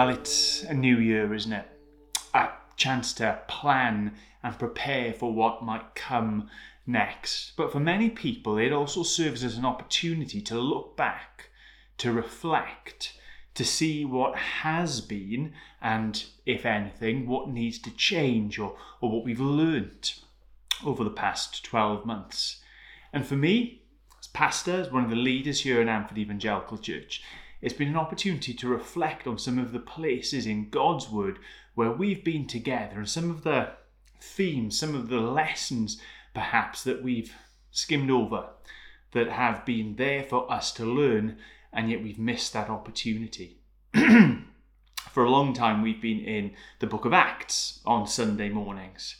Well, it's a new year, isn't it? A chance to plan and prepare for what might come next. But for many people, it also serves as an opportunity to look back, to reflect, to see what has been, and if anything, what needs to change or, or what we've learnt over the past 12 months. And for me, as pastor, as one of the leaders here in Amford Evangelical Church, it's been an opportunity to reflect on some of the places in God's Word where we've been together and some of the themes, some of the lessons perhaps that we've skimmed over that have been there for us to learn, and yet we've missed that opportunity. for a long time, we've been in the book of Acts on Sunday mornings.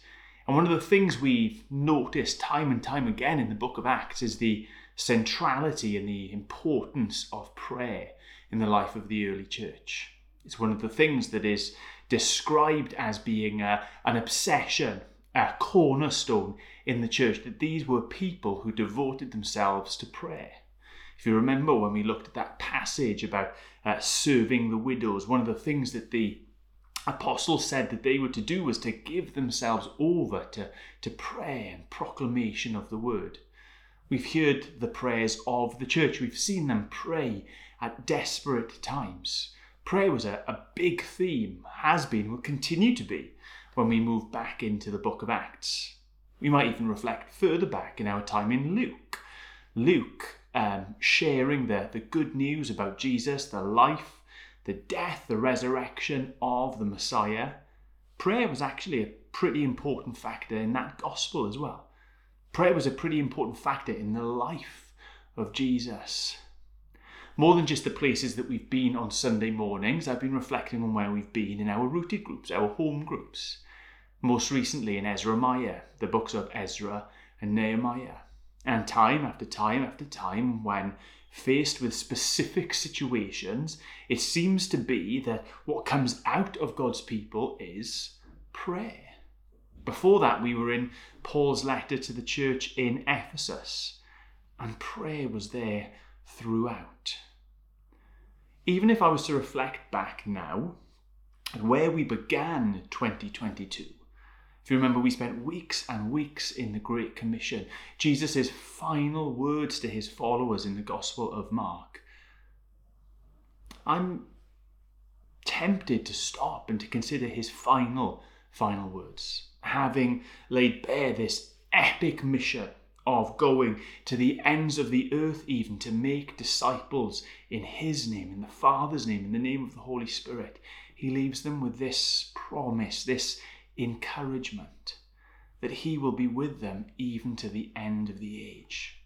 And one of the things we've noticed time and time again in the book of Acts is the centrality and the importance of prayer in the life of the early church. It's one of the things that is described as being a, an obsession, a cornerstone in the church, that these were people who devoted themselves to prayer. If you remember when we looked at that passage about uh, serving the widows, one of the things that the apostles said that they were to do was to give themselves over to, to prayer and proclamation of the word. We've heard the prayers of the church, we've seen them pray at desperate times. Prayer was a, a big theme, has been, will continue to be when we move back into the book of Acts. We might even reflect further back in our time in Luke. Luke um, sharing the, the good news about Jesus, the life, the death, the resurrection of the Messiah. Prayer was actually a pretty important factor in that gospel as well. Prayer was a pretty important factor in the life of Jesus. More than just the places that we've been on Sunday mornings, I've been reflecting on where we've been in our rooted groups, our home groups. Most recently in Ezra Maya, the books of Ezra and Nehemiah. And time after time after time, when faced with specific situations, it seems to be that what comes out of God's people is prayer. Before that, we were in Paul's letter to the church in Ephesus, and prayer was there throughout even if I was to reflect back now where we began 2022, if you remember, we spent weeks and weeks in the Great Commission, Jesus' final words to his followers in the Gospel of Mark. I'm tempted to stop and to consider his final, final words, having laid bare this epic mission of going to the ends of the earth, even to make disciples in His name, in the Father's name, in the name of the Holy Spirit, He leaves them with this promise, this encouragement that He will be with them even to the end of the age.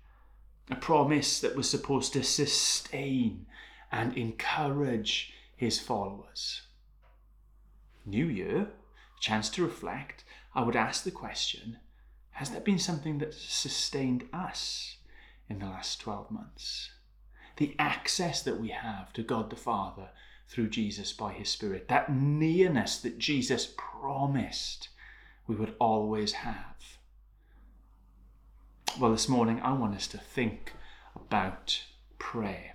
A promise that was supposed to sustain and encourage His followers. New Year, chance to reflect, I would ask the question has there been something that sustained us in the last 12 months? The access that we have to God the Father through Jesus by His Spirit, that nearness that Jesus promised we would always have. Well, this morning I want us to think about prayer.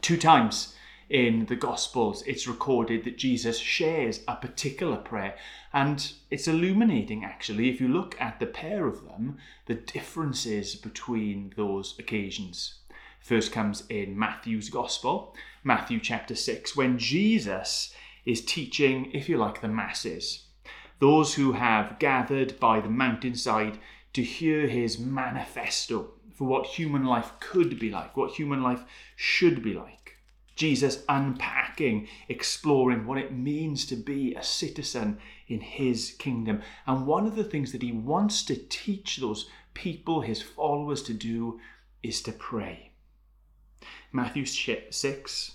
Two times in the Gospels, it's recorded that Jesus shares a particular prayer. And it's illuminating, actually, if you look at the pair of them, the differences between those occasions. First comes in Matthew's Gospel, Matthew chapter 6, when Jesus is teaching, if you like, the masses, those who have gathered by the mountainside to hear his manifesto for what human life could be like, what human life should be like. Jesus unpacking, exploring what it means to be a citizen in his kingdom. And one of the things that he wants to teach those people, his followers, to do is to pray. Matthew 6,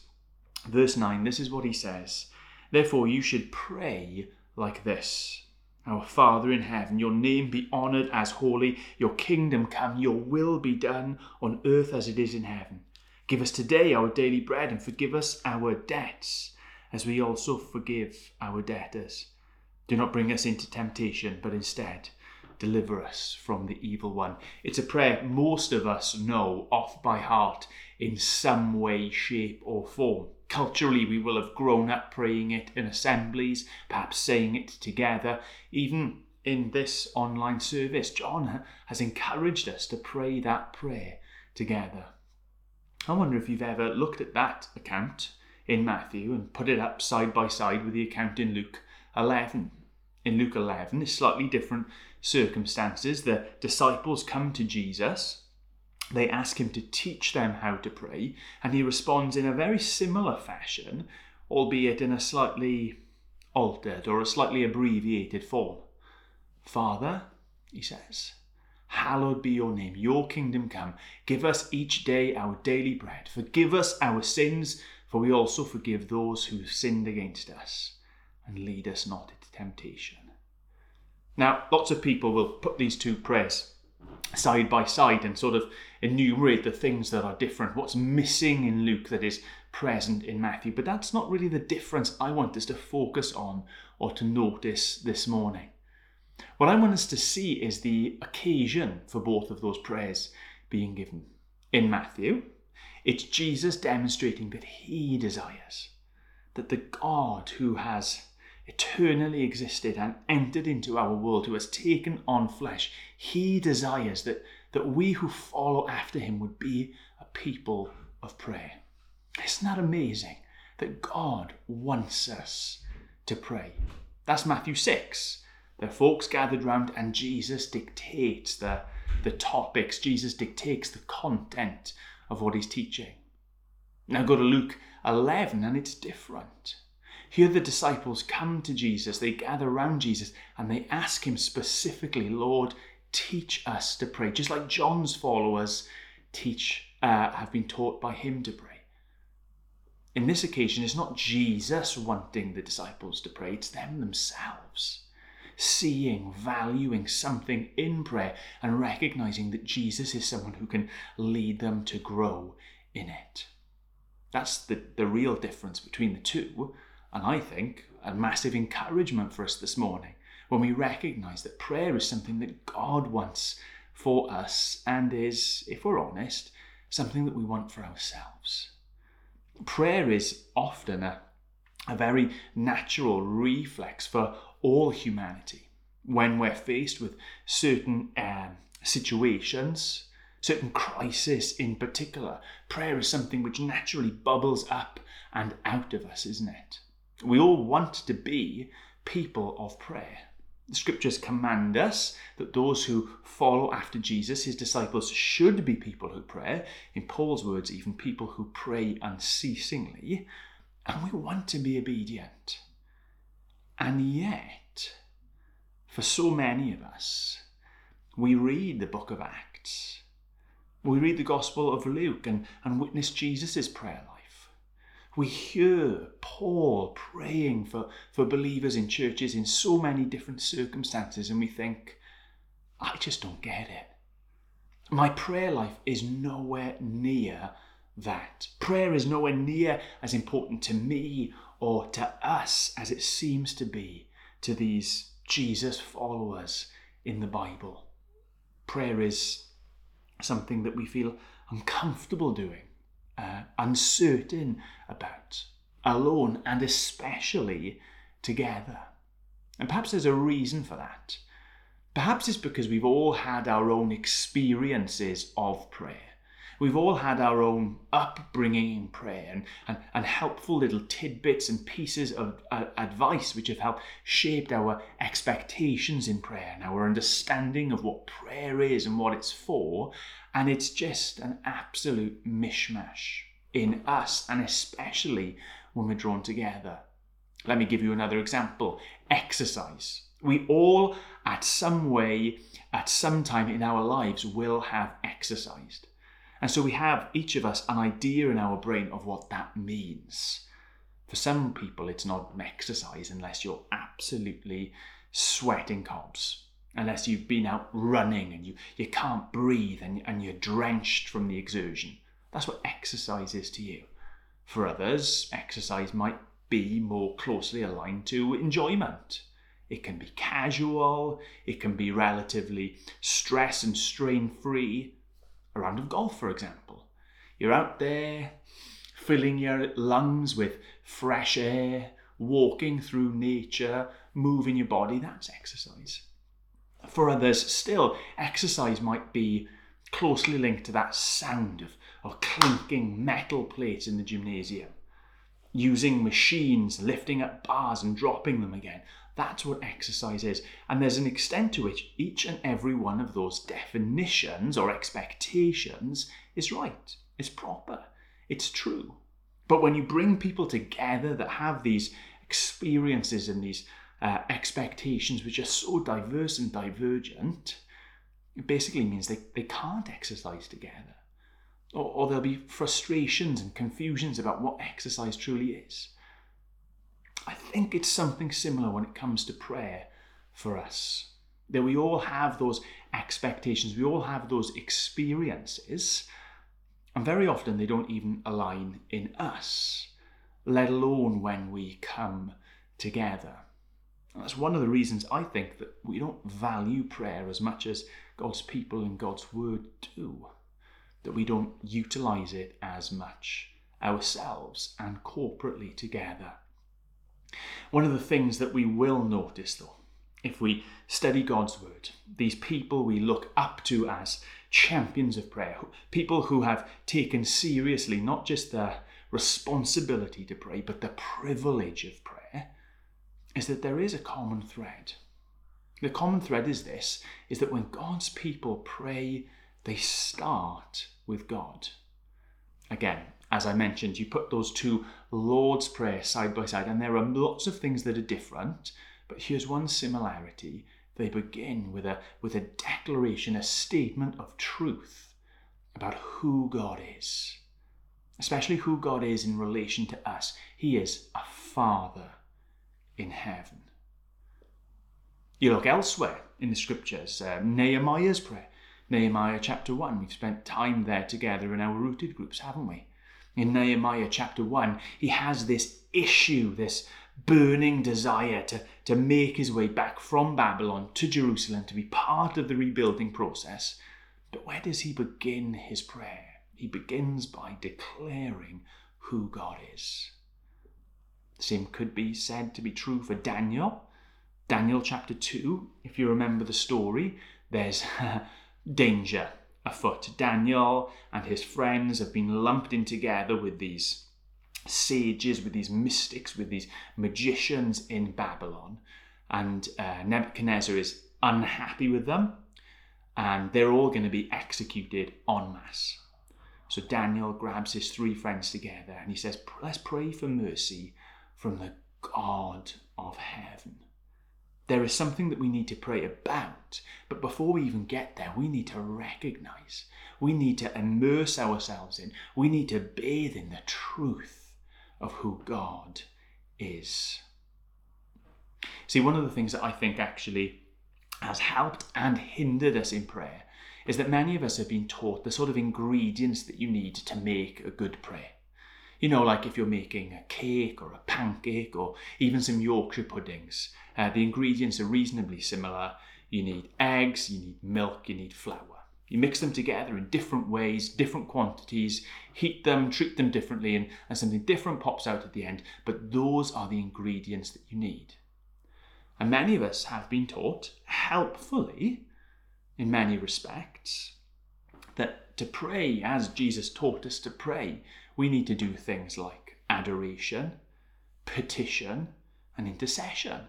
verse 9, this is what he says Therefore, you should pray like this. Our Father in heaven, your name be honoured as holy, your kingdom come, your will be done on earth as it is in heaven. Give us today our daily bread and forgive us our debts, as we also forgive our debtors. Do not bring us into temptation, but instead deliver us from the evil one. It's a prayer most of us know off by heart in some way, shape, or form. Culturally, we will have grown up praying it in assemblies, perhaps saying it together. Even in this online service, John has encouraged us to pray that prayer together. I wonder if you've ever looked at that account in Matthew and put it up side by side with the account in Luke 11. In Luke 11, it's slightly different circumstances. The disciples come to Jesus they ask him to teach them how to pray, and he responds in a very similar fashion, albeit in a slightly altered or a slightly abbreviated form. Father, he says, hallowed be your name, your kingdom come. Give us each day our daily bread. Forgive us our sins, for we also forgive those who have sinned against us. And lead us not into temptation. Now, lots of people will put these two prayers side by side and sort of enumerate the things that are different, what's missing in Luke that is present in Matthew. But that's not really the difference I want us to focus on or to notice this morning. What I want us to see is the occasion for both of those prayers being given. In Matthew, it's Jesus demonstrating that he desires, that the God who has eternally existed and entered into our world, who has taken on flesh, he desires that, that we who follow after him would be a people of prayer. Isn't that amazing? That God wants us to pray. That's Matthew 6. The folks gathered round and Jesus dictates the, the topics, Jesus dictates the content of what he's teaching. Now go to Luke 11 and it's different. Here, the disciples come to Jesus, they gather around Jesus, and they ask him specifically, Lord, teach us to pray, just like John's followers teach, uh, have been taught by him to pray. In this occasion, it's not Jesus wanting the disciples to pray, it's them themselves. Seeing, valuing something in prayer, and recognizing that Jesus is someone who can lead them to grow in it. That's the, the real difference between the two and I think a massive encouragement for us this morning when we recognize that prayer is something that God wants for us and is, if we're honest, something that we want for ourselves. Prayer is often a, a very natural reflex for all humanity when we're faced with certain um, situations, certain crisis in particular. Prayer is something which naturally bubbles up and out of us, isn't it? We all want to be people of prayer. The scriptures command us that those who follow after Jesus, his disciples, should be people who pray. In Paul's words, even people who pray unceasingly. And we want to be obedient. And yet, for so many of us, we read the book of Acts. We read the Gospel of Luke and, and witness Jesus' prayer life we hear Paul praying for, for believers in churches in so many different circumstances, and we think, I just don't get it. My prayer life is nowhere near that. Prayer is nowhere near as important to me or to us as it seems to be to these Jesus followers in the Bible. Prayer is something that we feel uncomfortable doing uh, uncertain about, alone, and especially together. And perhaps there's a reason for that. Perhaps it's because we've all had our own experiences of prayer. We've all had our own upbringing in prayer and, and, and helpful little tidbits and pieces of uh, advice which have helped shaped our expectations in prayer and our understanding of what prayer is and what it's for. And it's just an absolute mishmash in us, and especially when we're drawn together. Let me give you another example exercise. We all, at some way, at some time in our lives, will have exercised. And so we have, each of us, an idea in our brain of what that means. For some people, it's not exercise unless you're absolutely sweating cobs, unless you've been out running and you, you can't breathe and, and you're drenched from the exertion. That's what exercise is to you. For others, exercise might be more closely aligned to enjoyment. It can be casual, it can be relatively stress and strain free, a round of golf, for example. You're out there filling your lungs with fresh air, walking through nature, moving your body, that's exercise. For others, still, exercise might be closely linked to that sound of, of clinking metal plates in the gymnasium. Using machines, lifting up bars and dropping them again. That's what exercise is. And there's an extent to which each and every one of those definitions or expectations is right, is proper, it's true. But when you bring people together that have these experiences and these uh, expectations which are so diverse and divergent, it basically means they, they can't exercise together. Or, or there'll be frustrations and confusions about what exercise truly is. I think it's something similar when it comes to prayer for us. That we all have those expectations, we all have those experiences, and very often they don't even align in us, let alone when we come together. And that's one of the reasons I think that we don't value prayer as much as God's people and God's word do. That we don't utilize it as much ourselves and corporately together. One of the things that we will notice, though, if we study God's word, these people we look up to as champions of prayer, people who have taken seriously not just the responsibility to pray, but the privilege of prayer, is that there is a common thread. The common thread is this is that when God's people pray, they start with God. Again, as I mentioned, you put those two Lord's Prayer side by side, and there are lots of things that are different, but here's one similarity. They begin with a, with a declaration, a statement of truth about who God is, especially who God is in relation to us. He is a Father in heaven. You look elsewhere in the scriptures, uh, Nehemiah's prayer, Nehemiah chapter 1. We've spent time there together in our rooted groups, haven't we? In Nehemiah chapter 1, he has this issue, this burning desire to, to make his way back from Babylon to Jerusalem to be part of the rebuilding process. But where does he begin his prayer? He begins by declaring who God is. The same could be said to be true for Daniel. Daniel chapter 2, if you remember the story, there's danger afoot. Daniel and his friends have been lumped in together with these sages, with these mystics, with these magicians in Babylon. And uh, Nebuchadnezzar is unhappy with them, and they're all going to be executed en masse. So Daniel grabs his three friends together and he says, Let's pray for mercy from the God of heaven. There is something that we need to pray about, but before we even get there, we need to recognize, we need to immerse ourselves in, we need to bathe in the truth of who God is. See, one of the things that I think actually has helped and hindered us in prayer is that many of us have been taught the sort of ingredients that you need to make a good prayer. You know, like if you're making a cake or a pancake or even some Yorkshire puddings, uh, the ingredients are reasonably similar. You need eggs, you need milk, you need flour. You mix them together in different ways, different quantities, heat them, treat them differently, and, and something different pops out at the end. But those are the ingredients that you need. And many of us have been taught, helpfully, in many respects, that to pray as Jesus taught us to pray, we need to do things like adoration, petition, and intercession.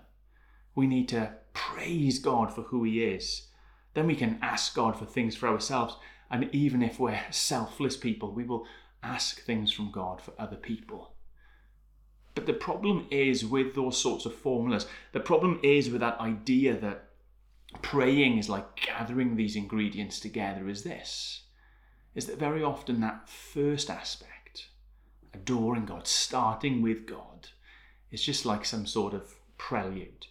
We need to praise God for who He is. Then we can ask God for things for ourselves. And even if we're selfless people, we will ask things from God for other people. But the problem is with those sorts of formulas, the problem is with that idea that praying is like gathering these ingredients together, is this is that very often that first aspect adoring God, starting with God, is just like some sort of prelude,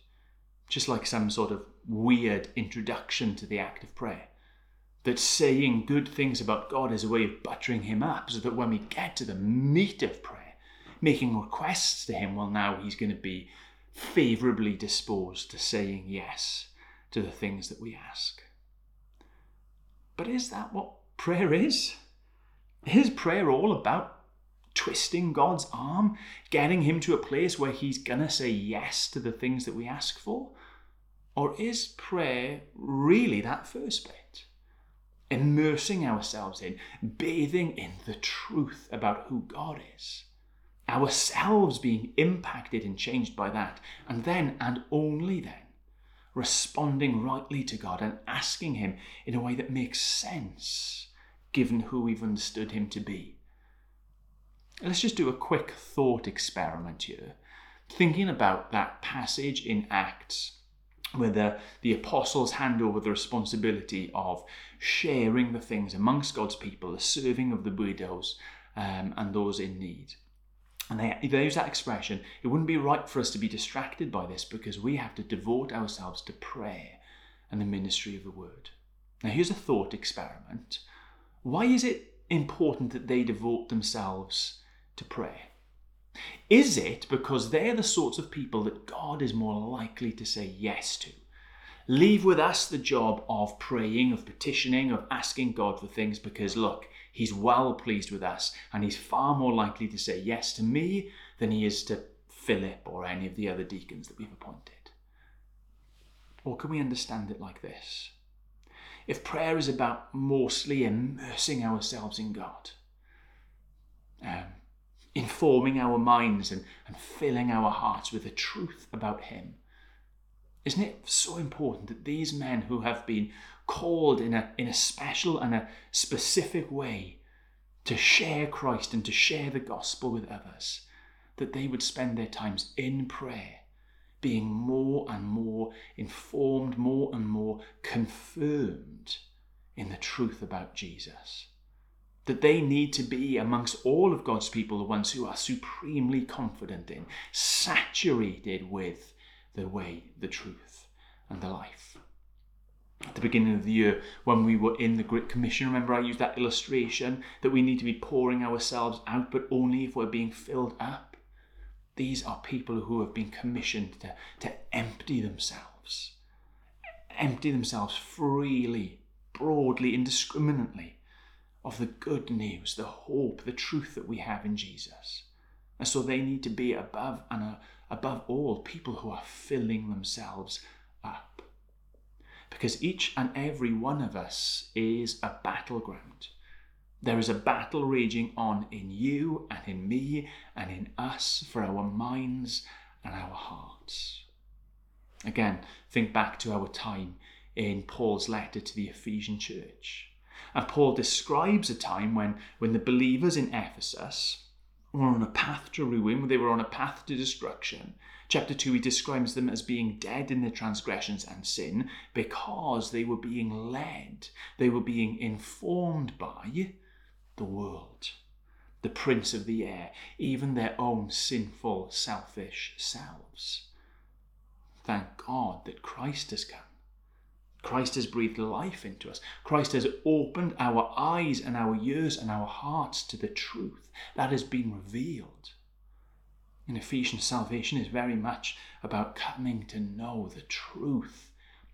just like some sort of weird introduction to the act of prayer. That saying good things about God is a way of buttering Him up so that when we get to the meat of prayer, making requests to Him, well, now He's going to be favorably disposed to saying yes to the things that we ask. But is that what prayer is? Is prayer all about twisting God's arm, getting him to a place where he's going to say yes to the things that we ask for? Or is prayer really that first bit? Immersing ourselves in, bathing in the truth about who God is, ourselves being impacted and changed by that, and then and only then responding rightly to God and asking Him in a way that makes sense given who we've understood Him to be. Let's just do a quick thought experiment here, thinking about that passage in Acts where the, the apostles hand over the responsibility of sharing the things amongst God's people, the serving of the widows um, and those in need. And they, they use that expression. It wouldn't be right for us to be distracted by this because we have to devote ourselves to prayer and the ministry of the word. Now, here's a thought experiment. Why is it important that they devote themselves to pray? Is it because they're the sorts of people that God is more likely to say yes to? Leave with us the job of praying, of petitioning, of asking God for things because, look, He's well pleased with us, and he's far more likely to say yes to me than he is to Philip or any of the other deacons that we've appointed. Or can we understand it like this? If prayer is about mostly immersing ourselves in God, um, informing our minds and, and filling our hearts with the truth about Him, isn't it so important that these men who have been called in a, in a special and a specific way to share Christ and to share the gospel with others, that they would spend their times in prayer, being more and more informed, more and more confirmed in the truth about Jesus. That they need to be amongst all of God's people the ones who are supremely confident in, saturated with the way, the truth, and the life at the beginning of the year when we were in the Great Commission. Remember, I used that illustration that we need to be pouring ourselves out, but only if we're being filled up. These are people who have been commissioned to, to empty themselves, empty themselves freely, broadly, indiscriminately of the good news, the hope, the truth that we have in Jesus. And so they need to be above and uh, above all people who are filling themselves up because each and every one of us is a battleground. There is a battle raging on in you and in me and in us for our minds and our hearts. Again, think back to our time in Paul's letter to the Ephesian church. And Paul describes a time when, when the believers in Ephesus were on a path to ruin, they were on a path to destruction, Chapter 2, he describes them as being dead in their transgressions and sin because they were being led, they were being informed by the world, the prince of the air, even their own sinful, selfish selves. Thank God that Christ has come. Christ has breathed life into us. Christ has opened our eyes and our ears and our hearts to the truth that has been revealed. In Ephesians, salvation is very much about coming to know the truth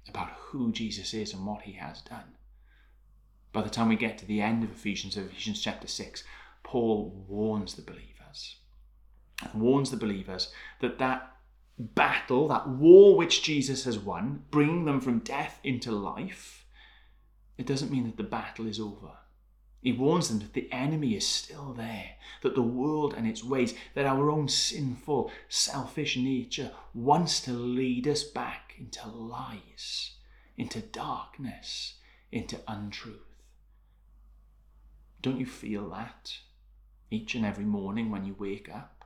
about who Jesus is and what he has done. By the time we get to the end of Ephesians, Ephesians chapter 6, Paul warns the believers, warns the believers that that battle, that war which Jesus has won, bringing them from death into life, it doesn't mean that the battle is over. He warns them that the enemy is still there, that the world and its ways, that our own sinful, selfish nature wants to lead us back into lies, into darkness, into untruth. Don't you feel that each and every morning when you wake up?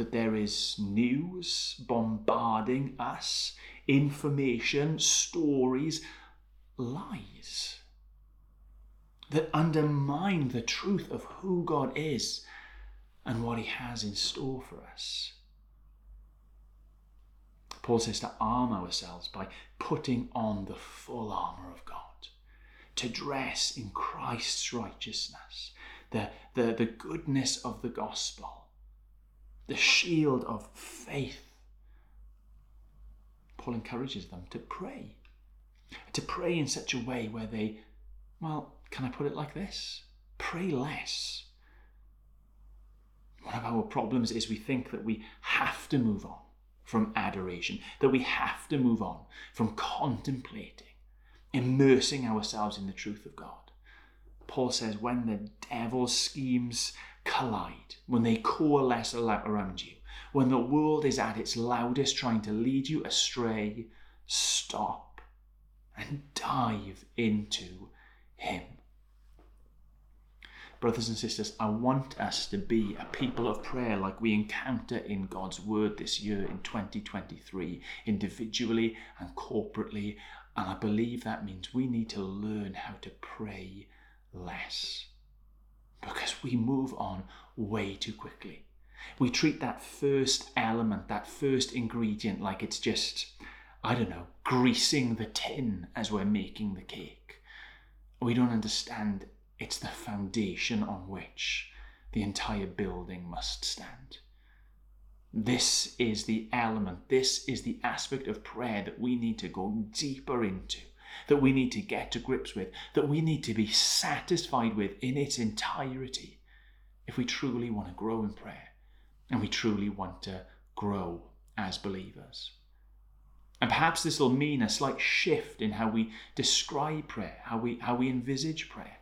That there is news bombarding us, information, stories, lies that undermine the truth of who God is and what He has in store for us. Paul says to arm ourselves by putting on the full armour of God, to dress in Christ's righteousness, the, the, the goodness of the gospel, the shield of faith. Paul encourages them to pray, to pray in such a way where they, well, can I put it like this? Pray less. One of our problems is we think that we have to move on from adoration, that we have to move on from contemplating, immersing ourselves in the truth of God. Paul says, when the devil's schemes collide, when they coalesce around you, when the world is at its loudest trying to lead you astray, stop and dive into Him. Brothers and sisters, I want us to be a people of prayer like we encounter in God's Word this year in 2023, individually and corporately. And I believe that means we need to learn how to pray less because we move on way too quickly. We treat that first element, that first ingredient, like it's just, I don't know, greasing the tin as we're making the cake. We don't understand it's the foundation on which the entire building must stand. This is the element, this is the aspect of prayer that we need to go deeper into that we need to get to grips with, that we need to be satisfied with in its entirety if we truly want to grow in prayer and we truly want to grow as believers. And perhaps this will mean a slight shift in how we describe prayer, how we, how we envisage prayer.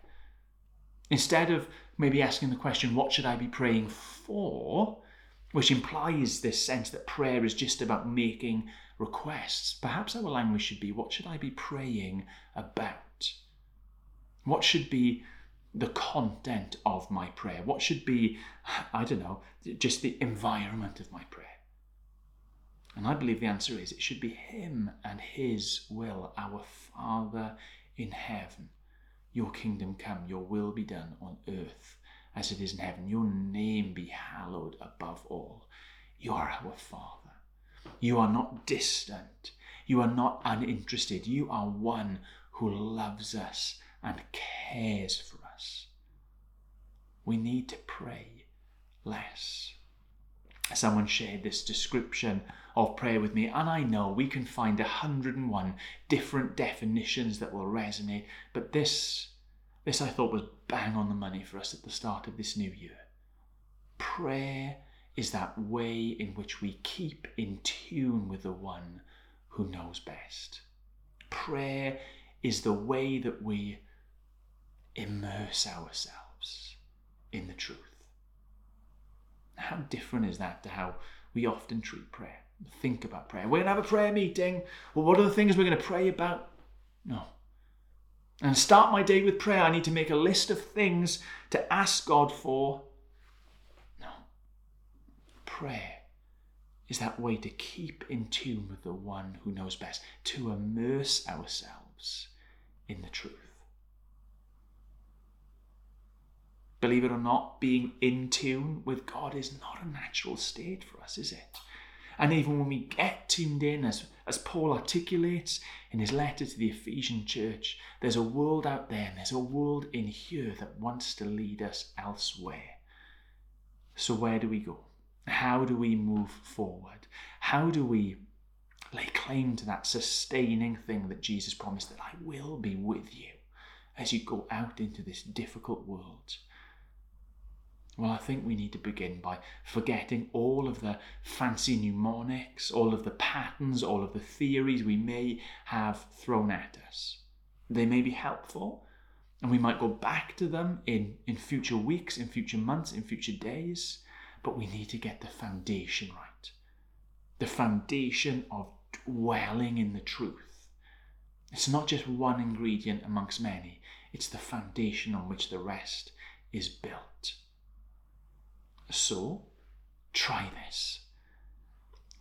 Instead of maybe asking the question, What should I be praying for? which implies this sense that prayer is just about making requests, perhaps our language should be what should I be praying about? What should be the content of my prayer? What should be, I don't know, just the environment of my prayer? And I believe the answer is it should be Him and His will, our Father in heaven. Your kingdom come, your will be done on earth as it is in heaven. Your name be hallowed above all. You are our Father. You are not distant. You are not uninterested. You are one who loves us and cares for us. We need to pray less. Someone shared this description of prayer with me, and I know we can find 101 different definitions that will resonate, but this, this I thought was bang on the money for us at the start of this new year. Prayer is that way in which we keep in tune with the one who knows best. Prayer is the way that we immerse ourselves in the truth. How different is that to how we often treat prayer? Think about prayer. We're going to have a prayer meeting. Well, what are the things we're going to pray about? No. And start my day with prayer. I need to make a list of things to ask God for prayer is that way to keep in tune with the one who knows best, to immerse ourselves in the truth. Believe it or not, being in tune with God is not a natural state for us, is it? And even when we get tuned in, as, as Paul articulates in his letter to the Ephesian church, there's a world out there and there's a world in here that wants to lead us elsewhere. So, where do we go? How do we move forward? How do we lay claim to that sustaining thing that Jesus promised that I will be with you as you go out into this difficult world? Well, I think we need to begin by forgetting all of the fancy mnemonics, all of the patterns, all of the theories we may have thrown at us. They may be helpful, and we might go back to them in, in future weeks, in future months, in future days but we need to get the foundation right. The foundation of dwelling in the truth. It's not just one ingredient amongst many, it's the foundation on which the rest is built. So, try this.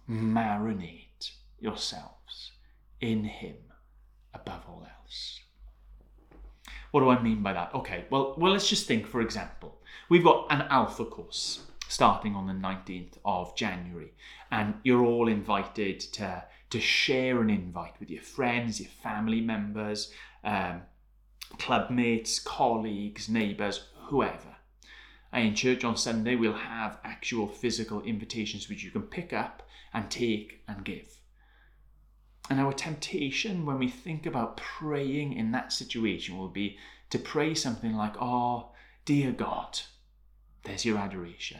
Marinate yourselves in Him above all else. What do I mean by that? Okay, well, well, let's just think, for example, we've got an alpha course starting on the 19th of January. And you're all invited to, to share an invite with your friends, your family members, um, club mates, colleagues, neighbours, whoever. And in church on Sunday, we'll have actual physical invitations which you can pick up and take and give. And our temptation when we think about praying in that situation will be to pray something like, Oh, dear God, there's your adoration.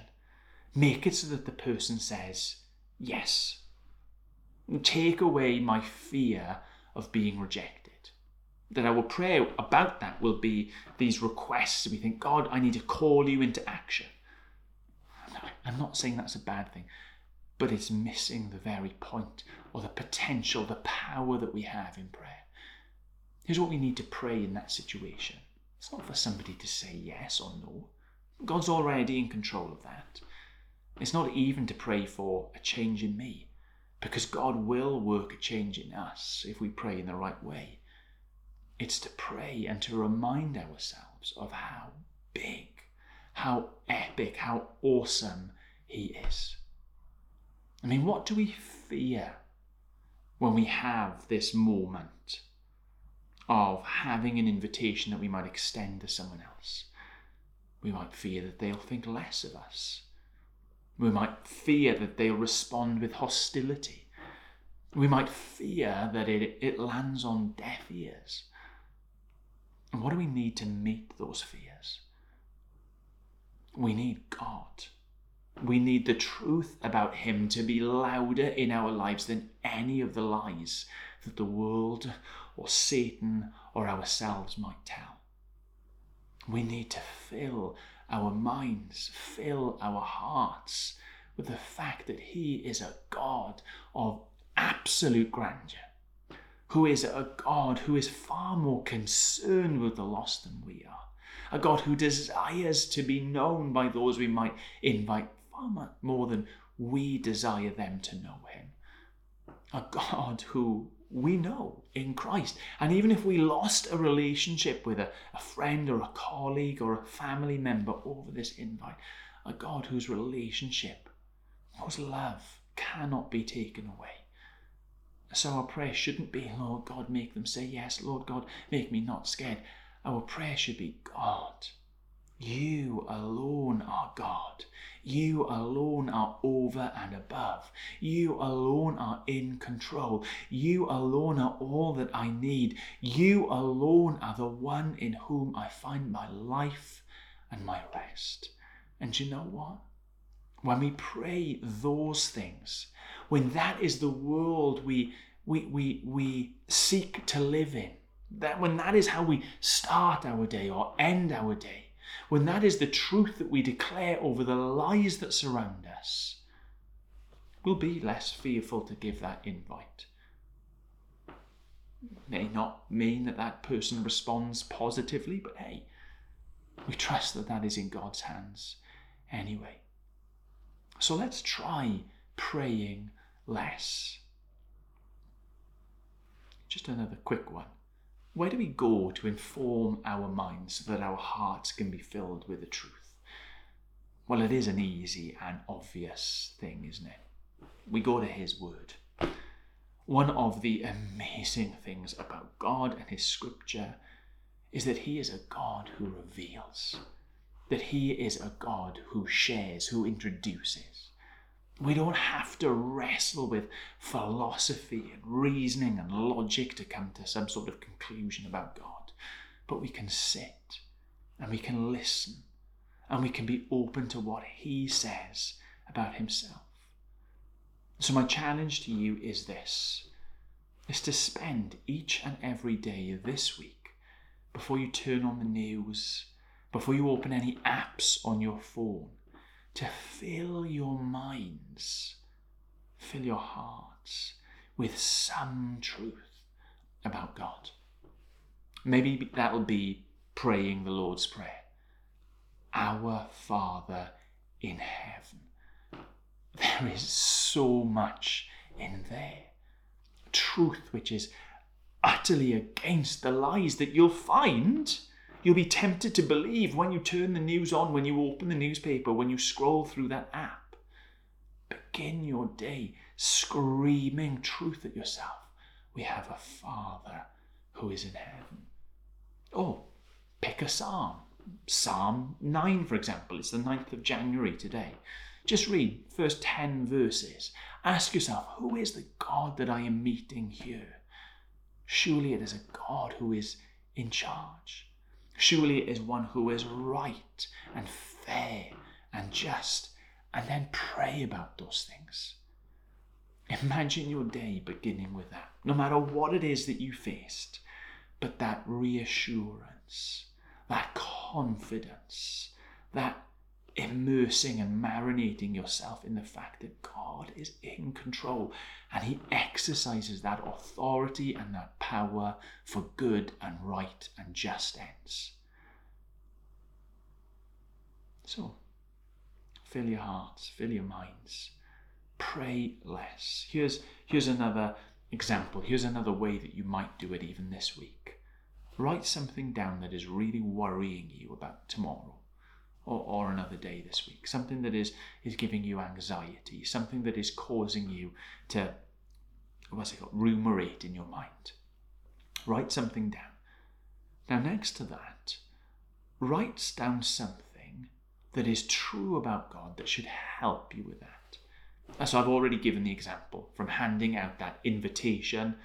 Make it so that the person says, Yes. Take away my fear of being rejected. That our prayer about that will be these requests. We think, God, I need to call you into action. I'm not saying that's a bad thing, but it's missing the very point or the potential, the power that we have in prayer. Here's what we need to pray in that situation it's not for somebody to say yes or no. God's already in control of that. It's not even to pray for a change in me, because God will work a change in us if we pray in the right way. It's to pray and to remind ourselves of how big, how epic, how awesome He is. I mean, what do we fear when we have this moment of having an invitation that we might extend to someone else? We might fear that they'll think less of us we might fear that they'll respond with hostility. We might fear that it, it lands on deaf ears. And what do we need to meet those fears? We need God. We need the truth about Him to be louder in our lives than any of the lies that the world or Satan or ourselves might tell. We need to fill our minds, fill our hearts with the fact that He is a God of absolute grandeur, who is a God who is far more concerned with the lost than we are, a God who desires to be known by those we might invite far more than we desire them to know Him, a God who we know in Christ. And even if we lost a relationship with a, a friend or a colleague or a family member over this invite, a God whose relationship, whose love cannot be taken away. So our prayer shouldn't be, Lord God, make them say yes. Lord God, make me not scared. Our prayer should be, God, you alone are God. You alone are over and above. You alone are in control. You alone are all that I need. You alone are the one in whom I find my life and my rest. And you know what? When we pray those things, when that is the world we, we, we, we seek to live in, that when that is how we start our day or end our day, when that is the truth that we declare over the lies that surround us, we'll be less fearful to give that invite. may not mean that that person responds positively, but hey, we trust that that is in God's hands anyway. So let's try praying less. Just another quick one. Where do we go to inform our minds so that our hearts can be filled with the truth? Well, it is an easy and obvious thing, isn't it? We go to His Word. One of the amazing things about God and His Scripture is that He is a God who reveals, that He is a God who shares, who introduces. We don't have to wrestle with philosophy and reasoning and logic to come to some sort of conclusion about God. But we can sit and we can listen and we can be open to what He says about Himself. So, my challenge to you is this is to spend each and every day this week before you turn on the news, before you open any apps on your phone to fill your minds, fill your hearts with some truth about God. Maybe that'll be praying the Lord's Prayer. Our Father in heaven. There is so much in there. Truth which is utterly against the lies that you'll find You'll be tempted to believe when you turn the news on, when you open the newspaper, when you scroll through that app. Begin your day screaming truth at yourself. We have a Father who is in heaven. Oh, pick a psalm. Psalm 9, for example. It's the 9th of January today. Just read first 10 verses. Ask yourself, who is the God that I am meeting here? Surely it is a God who is in charge. Surely it is one who is right and fair and just and then pray about those things. Imagine your day beginning with that, no matter what it is that you faced, but that reassurance, that confidence, that immersing and marinating yourself in the fact that God is in control and He exercises that authority and that power for good and right and just ends. So, fill your hearts, fill your minds, pray less. Here's, here's another example, here's another way that you might do it even this week. Write something down that is really worrying you about tomorrow or, or another day this week, something that is, is giving you anxiety, something that is causing you to, what's it called, ruminate in your mind. Write something down. Now, next to that, write down something that is true about God that should help you with that. Uh, so I've already given the example from handing out that invitation.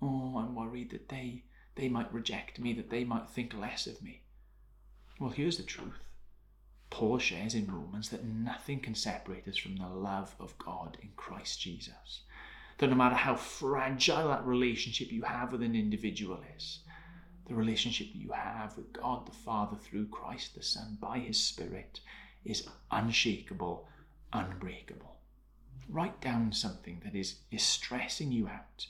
Oh, I'm worried that they they might reject me, that they might think less of me. Well, here's the truth. Paul shares in Romans that nothing can separate us from the love of God in Christ Jesus. That no matter how fragile that relationship you have with an individual is, the relationship you have with God the Father through Christ the Son by His Spirit is unshakable, unbreakable. Write down something that is, is stressing you out,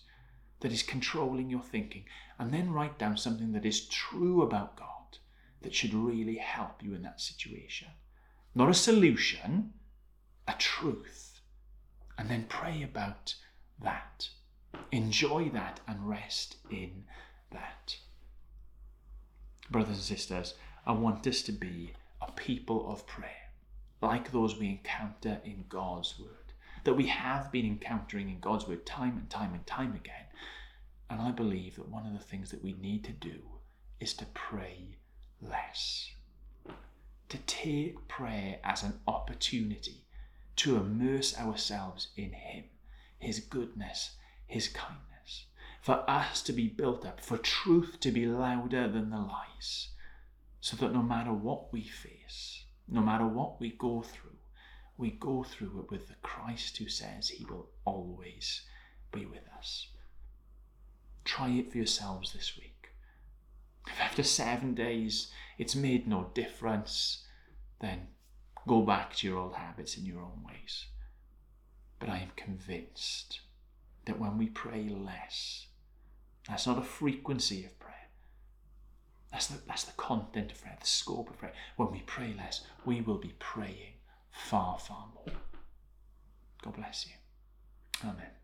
that is controlling your thinking, and then write down something that is true about God that should really help you in that situation. Not a solution, a truth. And then pray about that. Enjoy that and rest in that. Brothers and sisters, I want us to be a people of prayer, like those we encounter in God's Word, that we have been encountering in God's Word time and time and time again. And I believe that one of the things that we need to do is to pray less. To take prayer as an opportunity to immerse ourselves in Him, His goodness, His kindness, for us to be built up, for truth to be louder than the lies, so that no matter what we face, no matter what we go through, we go through it with the Christ who says He will always be with us. Try it for yourselves this week. After seven days it's made no difference, then go back to your old habits and your own ways. But I am convinced that when we pray less, that's not a frequency of prayer. That's the, that's the content of prayer, the scope of prayer. When we pray less, we will be praying far, far more. God bless you. Amen.